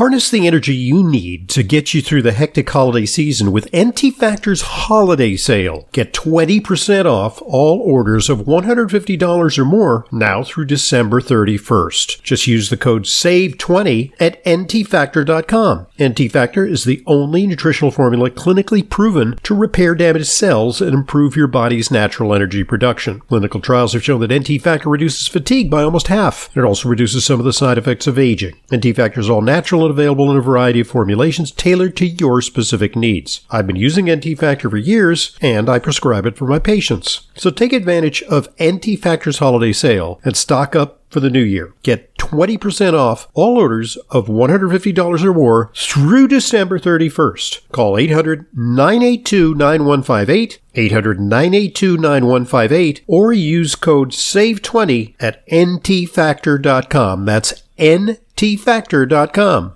Harness the energy you need to get you through the hectic holiday season with NT Factor's holiday sale. Get 20% off all orders of $150 or more now through December 31st. Just use the code SAVE20 at ntfactor.com. NT Factor is the only nutritional formula clinically proven to repair damaged cells and improve your body's natural energy production. Clinical trials have shown that NT Factor reduces fatigue by almost half. It also reduces some of the side effects of aging. NT Factor is all natural and available in a variety of formulations tailored to your specific needs. I've been using NT Factor for years and I prescribe it for my patients. So take advantage of NT Factor's holiday sale and stock up for the new year. Get 20% off all orders of $150 or more through December 31st. Call 800 982 9158, 800 982 9158, or use code SAVE20 at ntfactor.com. That's ntfactor.com.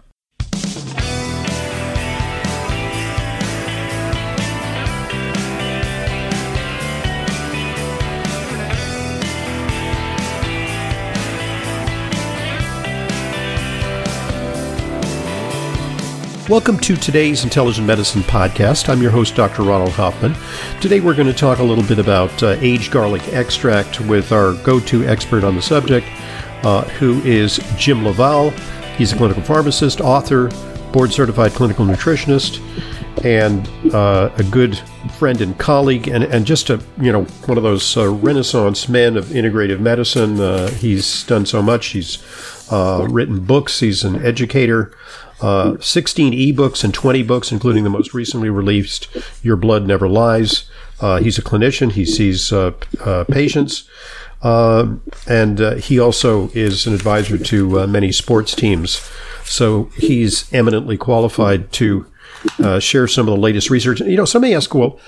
Welcome to today's Intelligent Medicine podcast. I'm your host, Dr. Ronald Hoffman. Today we're going to talk a little bit about uh, aged garlic extract with our go to expert on the subject, uh, who is Jim LaValle. He's a clinical pharmacist, author, board certified clinical nutritionist, and uh, a good friend and colleague, and, and just a you know one of those uh, renaissance men of integrative medicine. Uh, he's done so much. He's uh, written books. He's an educator uh, 16 ebooks and 20 books, including the most recently released Your Blood Never Lies. Uh, he's a clinician, he sees uh, uh patients, uh, and uh, he also is an advisor to many sports teams. So he's eminently qualified to share some of the latest research. You know, somebody ask, well,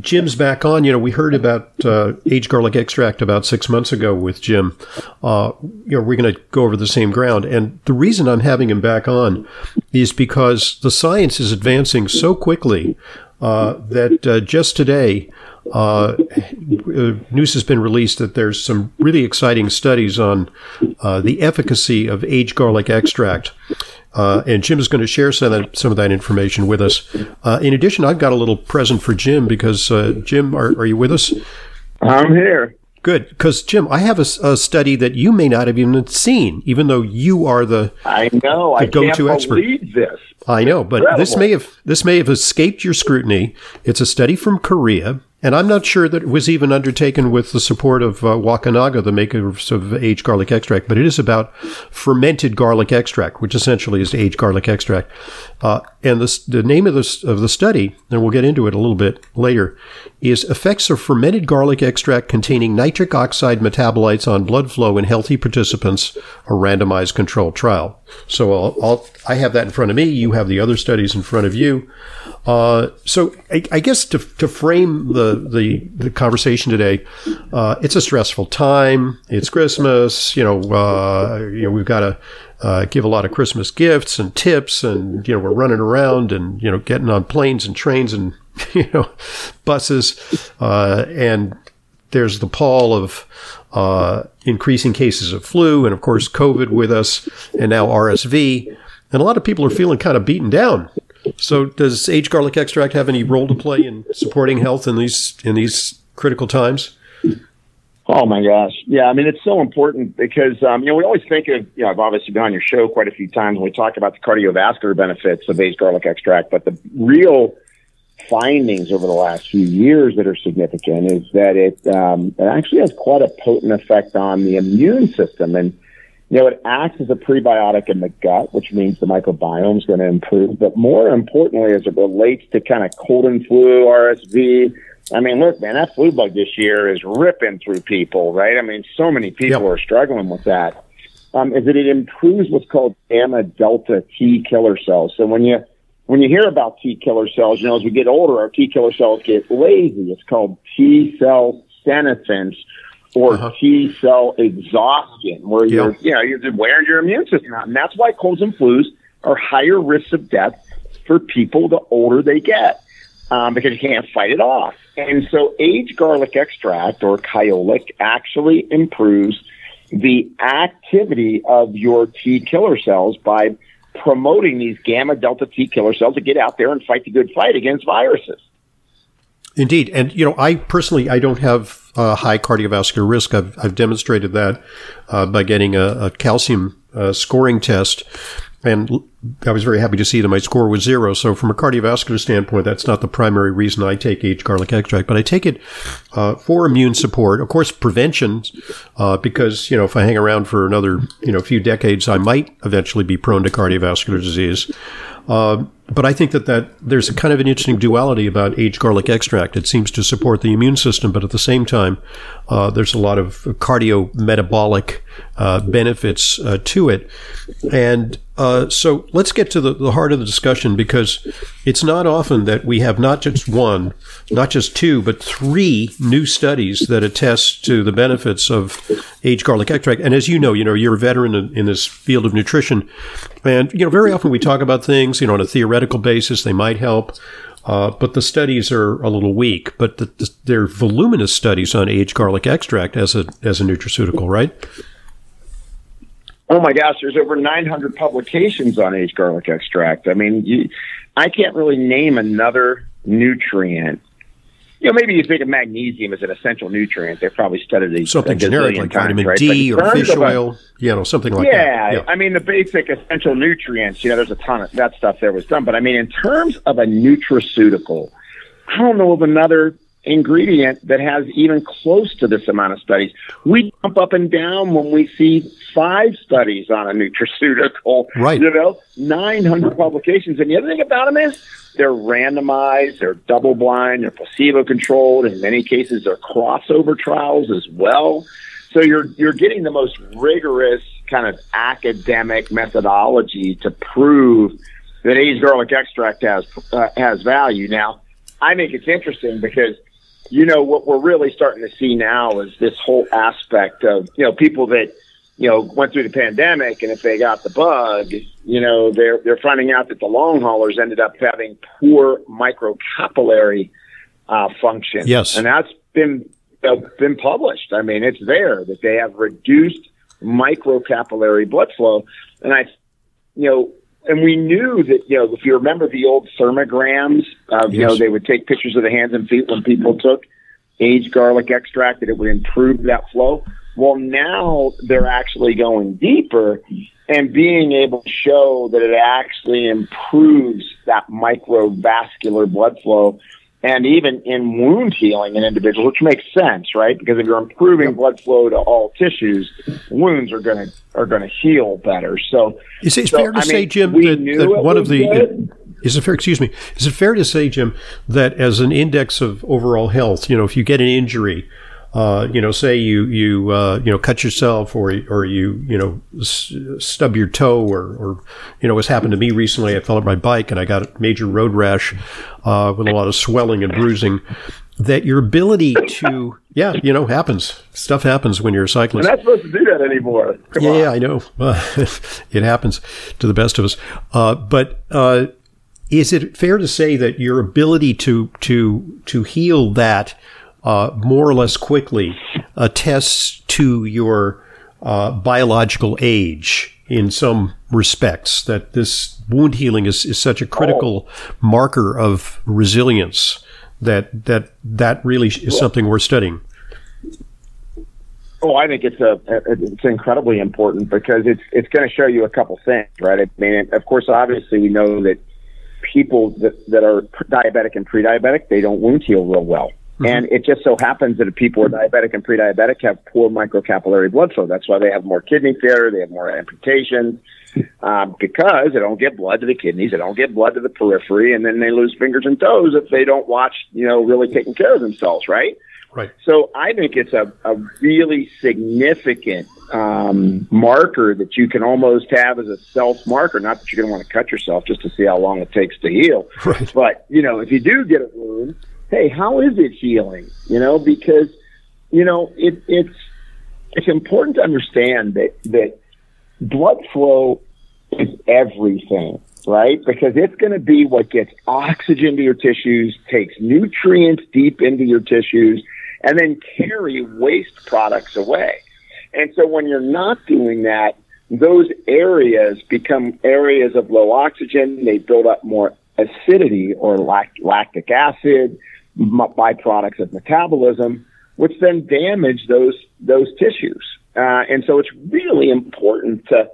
Jim's back on. You know, we heard about uh, aged garlic extract about six months ago with Jim. Uh, you know, we're going to go over the same ground. And the reason I'm having him back on is because the science is advancing so quickly uh, that uh, just today, uh, news has been released that there's some really exciting studies on uh, the efficacy of aged garlic extract. Uh, and Jim is going to share some of that, some of that information with us. Uh, in addition, I've got a little present for Jim because uh, Jim, are, are you with us? I'm here. Good, because Jim, I have a, a, study that you may not have even seen, even though you are the I know the I go-to expert. this. I know, but Incredible. this may have this may have escaped your scrutiny. It's a study from Korea and I'm not sure that it was even undertaken with the support of uh, Wakunaga, the makers of aged garlic extract, but it is about fermented garlic extract, which essentially is aged garlic extract. Uh, and the, the name of the, of the study, and we'll get into it a little bit later, is Effects of Fermented Garlic Extract Containing Nitric Oxide Metabolites on Blood Flow in Healthy Participants, a randomized controlled trial. So I'll, I'll, i have that in front of me. You have the other studies in front of you. Uh, so I, I, guess to, to frame the, the, the conversation today, uh, it's a stressful time. It's Christmas. You know, uh, you know we've got to uh, give a lot of Christmas gifts and tips, and you know we're running around and you know getting on planes and trains and you know buses, uh, and there's the pall of uh, increasing cases of flu, and of course, COVID with us, and now RSV. And a lot of people are feeling kind of beaten down. So, does aged garlic extract have any role to play in supporting health in these in these critical times? Oh my gosh, yeah. I mean, it's so important because um, you know we always think of you know I've obviously been on your show quite a few times when we talk about the cardiovascular benefits of aged garlic extract, but the real findings over the last few years that are significant is that it, um, it actually has quite a potent effect on the immune system. And, you know, it acts as a prebiotic in the gut, which means the microbiome is going to improve. But more importantly, as it relates to kind of cold and flu, RSV, I mean, look, man, that flu bug this year is ripping through people, right? I mean, so many people yep. are struggling with that. Um, is that it improves what's called gamma delta T killer cells. So when you when you hear about T killer cells, you know, as we get older, our T killer cells get lazy. It's called T cell senescence or uh-huh. T cell exhaustion, where you're, you know, you're wearing your immune system out. And that's why colds and flus are higher risks of death for people the older they get, um, because you can't fight it off. And so aged garlic extract or kyolic actually improves the activity of your T killer cells by promoting these gamma delta T killer cells to get out there and fight the good fight against viruses. Indeed, and you know, I personally I don't have a high cardiovascular risk. I've I've demonstrated that uh, by getting a, a calcium uh, scoring test, and I was very happy to see that my score was zero. So, from a cardiovascular standpoint, that's not the primary reason I take aged garlic extract, but I take it uh, for immune support, of course, prevention, uh, because you know if I hang around for another you know few decades, I might eventually be prone to cardiovascular disease. Uh, but I think that, that there's a kind of an interesting duality about aged garlic extract. It seems to support the immune system, but at the same time, uh, there's a lot of cardiometabolic uh, benefits uh, to it. And uh, so let's get to the, the heart of the discussion because it's not often that we have not just one, not just two, but three new studies that attest to the benefits of aged garlic extract. And as you know, you know, you're a veteran in, in this field of nutrition. And, you know, very often we talk about things, you know, on a theoretical basis, they might help. Uh, but the studies are a little weak. But the, the, they're voluminous studies on aged garlic extract as a as a nutraceutical, right? Oh my gosh, there's over 900 publications on aged garlic extract. I mean, you, I can't really name another nutrient. You know, maybe you think of magnesium as an essential nutrient. They've probably studied it something generic like times, vitamin right? D or fish oil, a, you know, something like yeah, that. Yeah, I mean the basic essential nutrients. You know, there's a ton of that stuff there was done, but I mean, in terms of a nutraceutical, I don't know of another ingredient that has even close to this amount of studies. We jump up and down when we see five studies on a nutraceutical. Right. You know, 900 publications. And the other thing about them is they're randomized, they're double blind, they're placebo controlled. In many cases, they're crossover trials as well. So you're, you're getting the most rigorous kind of academic methodology to prove that aged garlic extract has, uh, has value. Now, I think it's interesting because you know, what we're really starting to see now is this whole aspect of, you know, people that, you know, went through the pandemic and if they got the bug, you know, they're, they're finding out that the long haulers ended up having poor microcapillary uh, function. Yes. And that's been, uh, been published. I mean, it's there that they have reduced microcapillary blood flow. And I, you know, and we knew that you know if you remember the old thermograms, uh, yes. you know they would take pictures of the hands and feet when people took aged garlic extract that it would improve that flow. Well, now they're actually going deeper and being able to show that it actually improves that microvascular blood flow and even in wound healing in individuals, which makes sense, right? Because if you're improving blood flow to all tissues, wounds are going to are going to heal better. So, is it so, fair to I say, mean, Jim, that, that one of the good. is it fair? Excuse me. Is it fair to say, Jim, that as an index of overall health, you know, if you get an injury, uh, you know, say you you uh, you know cut yourself or or you you know stub your toe or or you know what's happened to me recently. I fell off my bike and I got a major road rash uh, with a lot of swelling and bruising. That your ability to yeah you know happens stuff happens when you're a cyclist. We're not supposed to do that anymore. Come yeah, on. I know it happens to the best of us. Uh, but uh, is it fair to say that your ability to to to heal that uh, more or less quickly attests to your uh, biological age in some respects. That this wound healing is, is such a critical oh. marker of resilience that that that really is something worth studying. Oh, I think it's a it's incredibly important because it's it's going to show you a couple things, right? I mean, of course, obviously, we know that people that that are diabetic and pre-diabetic they don't wound heal real well. Mm-hmm. And it just so happens that if people are diabetic and pre-diabetic have poor microcapillary blood flow. That's why they have more kidney failure, they have more amputations, um, because they don't get blood to the kidneys, they don't get blood to the periphery, and then they lose fingers and toes if they don't watch, you know, really taking care of themselves, right? Right. So I think it's a, a really significant um, marker that you can almost have as a self marker. Not that you're going to want to cut yourself just to see how long it takes to heal. Right. But, you know, if you do get a wound, hey, how is it healing? You know, because you know it, it's it's important to understand that that blood flow is everything, right? Because it's going to be what gets oxygen to your tissues, takes nutrients deep into your tissues, and then carry waste products away. And so when you're not doing that, those areas become areas of low oxygen. They build up more acidity or lact- lactic acid, byproducts of metabolism, which then damage those those tissues. Uh, and so it's really important to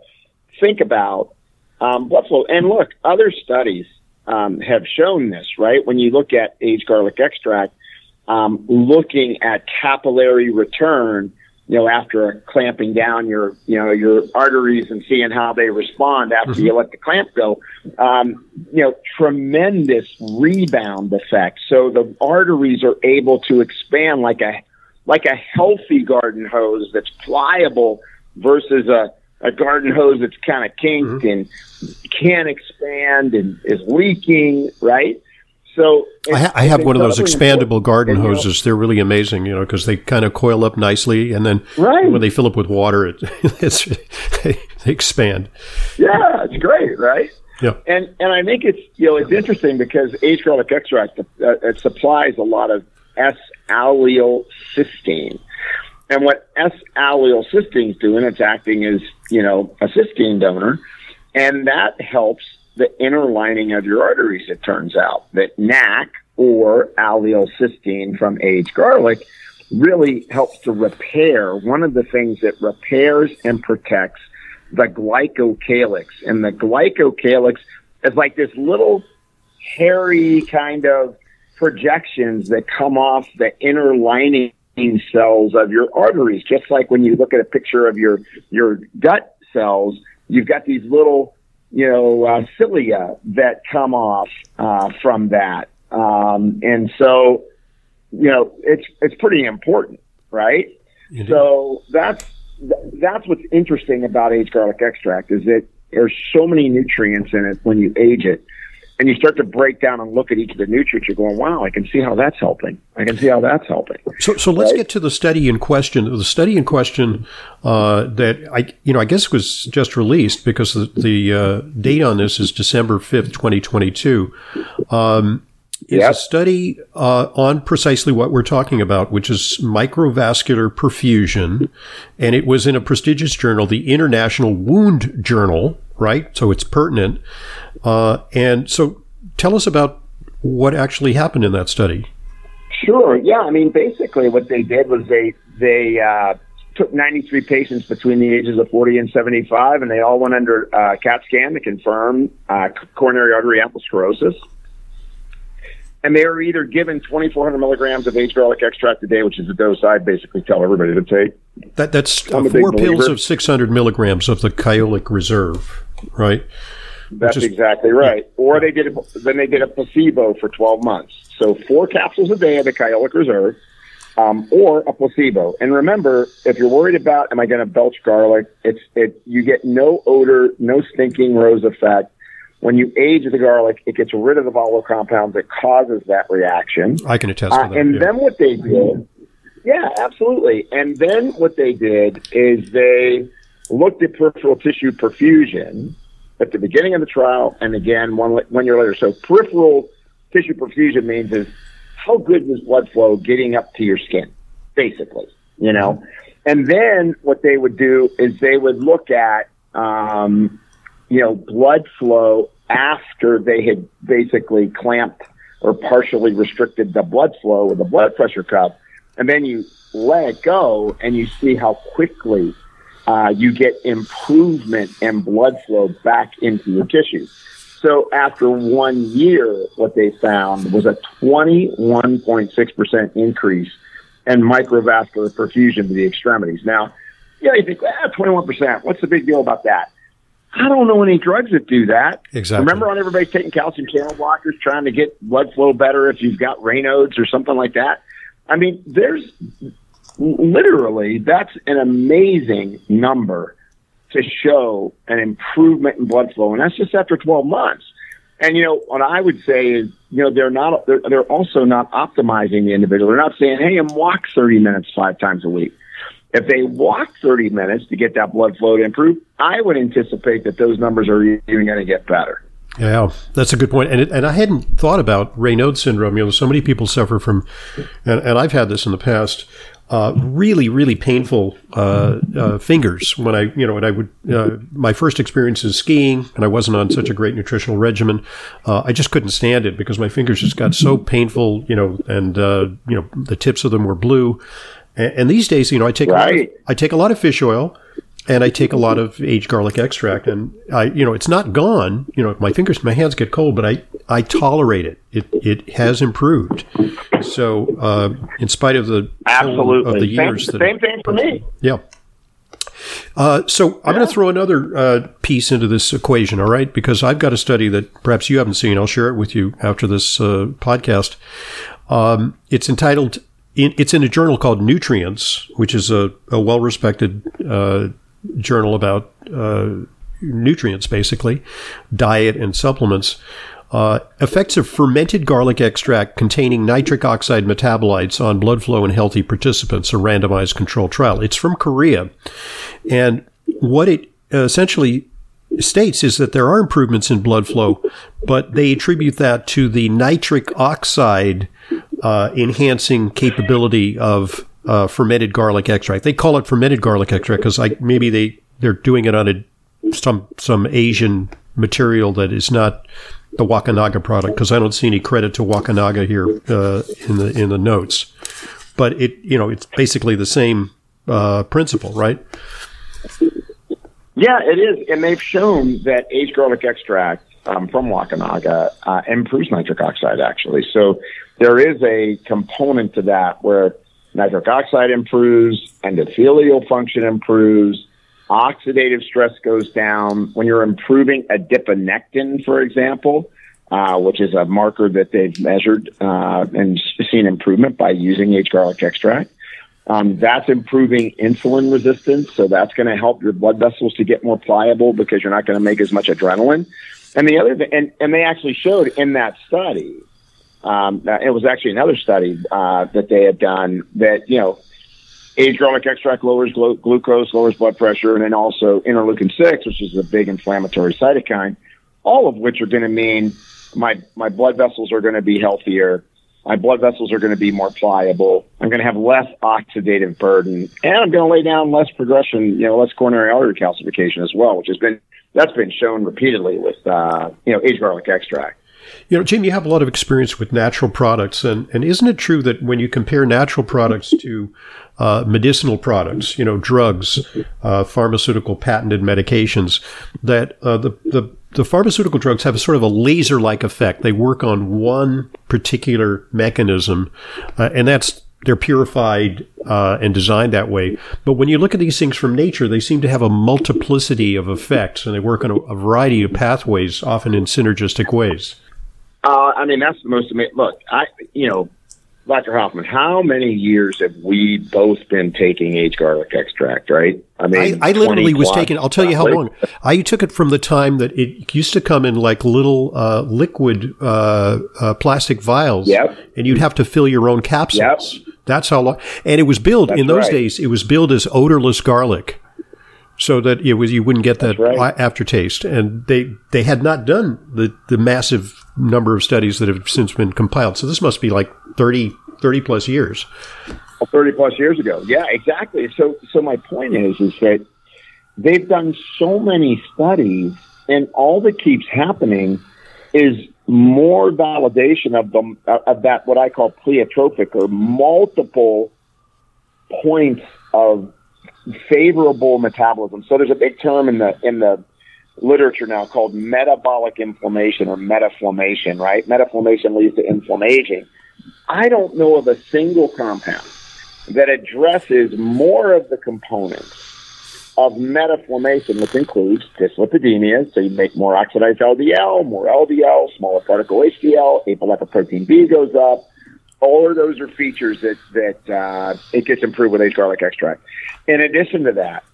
think about um, blood flow. And look, other studies um, have shown this, right? When you look at aged garlic extract, um, looking at capillary return, you know, after clamping down your, you know, your arteries and seeing how they respond after mm-hmm. you let the clamp go, um, you know, tremendous rebound effect. So the arteries are able to expand like a, like a healthy garden hose that's pliable versus a, a garden hose that's kind of kinked mm-hmm. and can't expand and is leaking, right? So I, ha- I, have one of those expandable garden and, hoses. Know, They're really amazing, you know, because they kind of coil up nicely, and then right. when they fill up with water, it, it's, they expand. Yeah, it's great, right? Yeah. And and I think it's you know it's interesting because aged garlic extract uh, it supplies a lot of S allyl cysteine, and what S allyl cysteine is doing, it's acting as you know a cysteine donor, and that helps the inner lining of your arteries, it turns out. That NAC or allyl cysteine from aged garlic really helps to repair. One of the things that repairs and protects the glycocalyx. And the glycocalyx is like this little hairy kind of projections that come off the inner lining cells of your arteries. Just like when you look at a picture of your, your gut cells, you've got these little you know, uh, cilia that come off uh, from that. Um, and so, you know, it's it's pretty important, right? Indeed. So that's that's what's interesting about aged garlic extract is that there's so many nutrients in it when you age it and you start to break down and look at each of the nutrients, you're going, wow, I can see how that's helping. I can see how that's helping. So, so let's right? get to the study in question. The study in question uh, that I, you know, I guess was just released because the, the uh, date on this is December 5th, 2022. Um, is yep. a study uh, on precisely what we're talking about, which is microvascular perfusion. And it was in a prestigious journal, the International Wound Journal, right? So it's pertinent. Uh, and so tell us about what actually happened in that study. Sure. Yeah. I mean, basically, what they did was they they uh, took 93 patients between the ages of 40 and 75, and they all went under uh, CAT scan to confirm uh, coronary artery atherosclerosis. And they were either given 2,400 milligrams of aged garlic extract a day, which is the dose I basically tell everybody to take. That, that's four pills of 600 milligrams of the Kyolic Reserve, right? That's is, exactly right. Yeah. Or they did a, then they did a placebo for 12 months. So four capsules a day of the Kyolic Reserve, um, or a placebo. And remember, if you're worried about am I going to belch garlic, it's it you get no odor, no stinking rose effect. When you age the garlic, it gets rid of the volatile compounds that causes that reaction. I can attest to uh, that. and yeah. then what they did, yeah, absolutely. And then what they did is they looked at peripheral tissue perfusion at the beginning of the trial and again one, one year later. So peripheral tissue perfusion means is how good is blood flow getting up to your skin, basically, you know? And then what they would do is they would look at, um, you know, blood flow after they had basically clamped or partially restricted the blood flow with a blood pressure cuff. And then you let it go and you see how quickly uh, you get improvement in blood flow back into your tissues. So after one year, what they found was a 21.6% increase in microvascular perfusion to the extremities. Now, yeah, you think, ah, 21%, what's the big deal about that? I don't know any drugs that do that. Exactly. Remember when everybody's taking calcium channel blockers trying to get blood flow better if you've got Raynaud's or something like that? I mean, there's literally, that's an amazing number to show an improvement in blood flow. And that's just after 12 months. And, you know, what I would say is, you know, they're not, they're, they're also not optimizing the individual. They're not saying, hey, and walk 30 minutes five times a week. If they walk 30 minutes to get that blood flow to improve, I would anticipate that those numbers are even going to get better. Yeah, that's a good point. And it, and I hadn't thought about Raynaud syndrome. You know, so many people suffer from, and, and I've had this in the past uh, really, really painful uh, uh, fingers when I, you know, when I would, uh, my first experience is skiing and I wasn't on such a great nutritional regimen. Uh, I just couldn't stand it because my fingers just got so painful, you know, and, uh, you know, the tips of them were blue. And, and these days, you know, I take, right. of, I take a lot of fish oil and I take a lot of aged garlic extract, and I, you know, it's not gone. You know, my fingers, my hands get cold, but I, I tolerate it. It, it has improved. So, uh, in spite of the absolutely of the years, same, that, same thing for me. Yeah. Uh, so I'm going to throw another uh, piece into this equation, all right? Because I've got a study that perhaps you haven't seen. I'll share it with you after this uh, podcast. Um, it's entitled. it's in a journal called Nutrients, which is a, a well-respected uh, journal about uh, nutrients, basically, diet and supplements. Uh, effects of fermented garlic extract containing nitric oxide metabolites on blood flow in healthy participants, a randomized controlled trial. It's from Korea. And what it essentially states is that there are improvements in blood flow, but they attribute that to the nitric oxide uh, enhancing capability of uh, fermented garlic extract. They call it fermented garlic extract because like maybe they they're doing it on a some some Asian material that is not the Wakunaga product because I don't see any credit to Wakunaga here uh, in the in the notes. But it you know it's basically the same uh, principle, right? Yeah, it is, and they've shown that aged garlic extract um, from Wakunaga uh, improves nitric oxide actually. So there is a component to that where nitric oxide improves, endothelial function improves, oxidative stress goes down. When you're improving adiponectin, for example, uh, which is a marker that they've measured uh, and seen improvement by using aged garlic extract. Um, that's improving insulin resistance, so that's going to help your blood vessels to get more pliable because you're not going to make as much adrenaline. And the other thing, and, and they actually showed in that study um, it was actually another study uh, that they had done that you know aged garlic extract lowers glu- glucose, lowers blood pressure, and then also interleukin six, which is a big inflammatory cytokine. All of which are going to mean my my blood vessels are going to be healthier. My blood vessels are going to be more pliable. I'm going to have less oxidative burden, and I'm going to lay down less progression, you know, less coronary artery calcification as well, which has been that's been shown repeatedly with uh, you know aged garlic extract. You know, Jim, you have a lot of experience with natural products, and, and isn't it true that when you compare natural products to uh, medicinal products, you know, drugs, uh, pharmaceutical patented medications, that uh, the, the the pharmaceutical drugs have a sort of a laser like effect. They work on one particular mechanism, uh, and that's they're purified uh, and designed that way. But when you look at these things from nature, they seem to have a multiplicity of effects, and they work on a, a variety of pathways, often in synergistic ways. Uh, I mean, that's the most amazing. Look, I, you know, Dr. Hoffman, how many years have we both been taking aged garlic extract, right? I mean, I, I literally was taking, I'll tell you how long. I took it from the time that it used to come in like little uh, liquid uh, uh, plastic vials. Yep. And you'd have to fill your own capsules. Yep. That's how long. And it was billed, in those right. days, it was billed as odorless garlic so that it was you wouldn't get that right. aftertaste. And they they had not done the the massive number of studies that have since been compiled. So this must be like 30, 30 plus years. 30 plus years ago. Yeah, exactly. So so my point is is that they've done so many studies and all that keeps happening is more validation of the of that what I call pleiotropic or multiple points of favorable metabolism. So there's a big term in the in the literature now called metabolic inflammation or metaflammation, right? Metaflammation leads to inflammation. I don't know of a single compound that addresses more of the components of metaflammation, which includes dyslipidemia, so you make more oxidized LDL, more LDL, smaller particle HDL, apolipoprotein B goes up, all of those are features that that uh, it gets improved with aged garlic extract. In addition to that,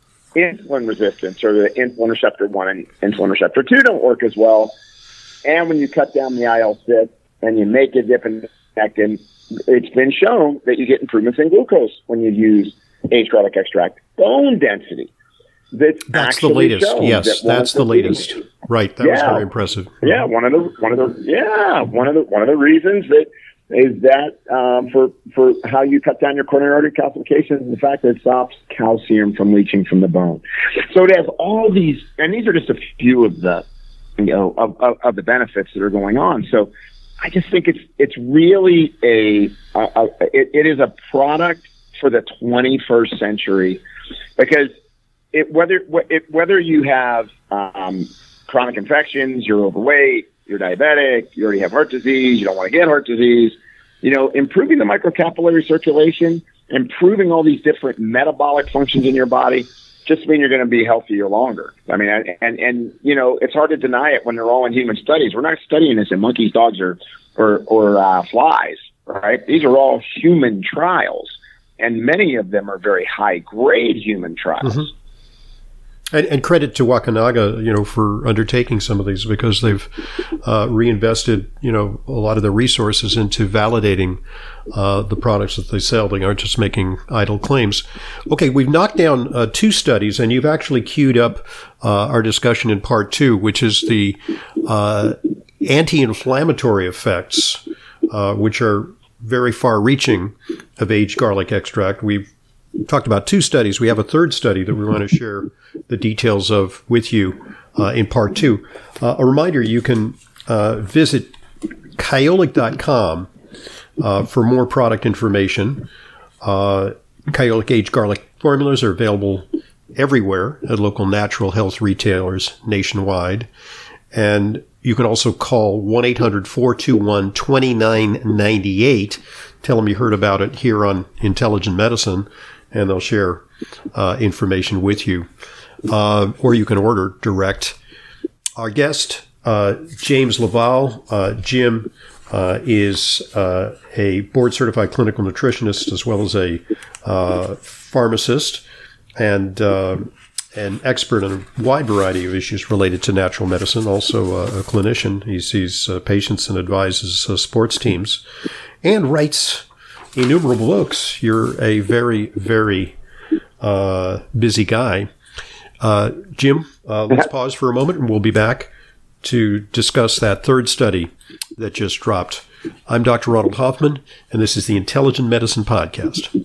insulin resistance or the insulin receptor one and insulin receptor two don't work as well. And when you cut down the IL six and you make a dip in actin, it's been shown that you get improvements in glucose when you use garlic extract. Bone density. That's, that's the latest. Yes, that that's the latest. Right. That yeah. was very impressive. Yeah, one of the one of the yeah one of the one of the reasons that is that um, for for how you cut down your coronary artery calcification is the fact that it stops calcium from leaching from the bone. So it has all these, and these are just a few of the you know of, of, of the benefits that are going on. So I just think it's it's really a, a, a it, it is a product for the 21st century because it whether it, whether you have um, chronic infections, you're overweight, you're diabetic, you already have heart disease, you don't want to get heart disease, you know, improving the microcapillary circulation, improving all these different metabolic functions in your body just mean you're going to be healthier longer. I mean, and, and, you know, it's hard to deny it when they're all in human studies. We're not studying this in monkeys, dogs, or, or, or uh, flies, right? These are all human trials, and many of them are very high grade human trials. Mm-hmm. And, and, credit to Wakunaga, you know, for undertaking some of these because they've uh, reinvested, you know, a lot of their resources into validating uh, the products that they sell. They aren't just making idle claims. Okay, we've knocked down uh, two studies, and you've actually queued up uh, our discussion in part two, which is the uh, anti-inflammatory effects, uh, which are very far-reaching of aged garlic extract. We've talked about two studies. We have a third study that we want to share the details of with you uh, in part two. Uh, a reminder you can uh, visit kyolic.com uh, for more product information. Uh, Kyolic Aged Garlic formulas are available everywhere at local natural health retailers nationwide. And you can also call 1 800 421 2998. Tell them you heard about it here on Intelligent Medicine and they'll share uh, information with you. Uh, or you can order direct. Our guest, uh, James LaValle, uh, Jim, uh, is uh, a board certified clinical nutritionist as well as a pharmacist and an expert on a wide variety of issues related to natural medicine, also a, a clinician. He sees patients and advises sports teams and writes innumerable books. You're a very, very uh, busy guy. Uh, Jim, uh, let's pause for a moment and we'll be back to discuss that third study that just dropped. I'm Dr. Ronald Hoffman, and this is the Intelligent Medicine Podcast.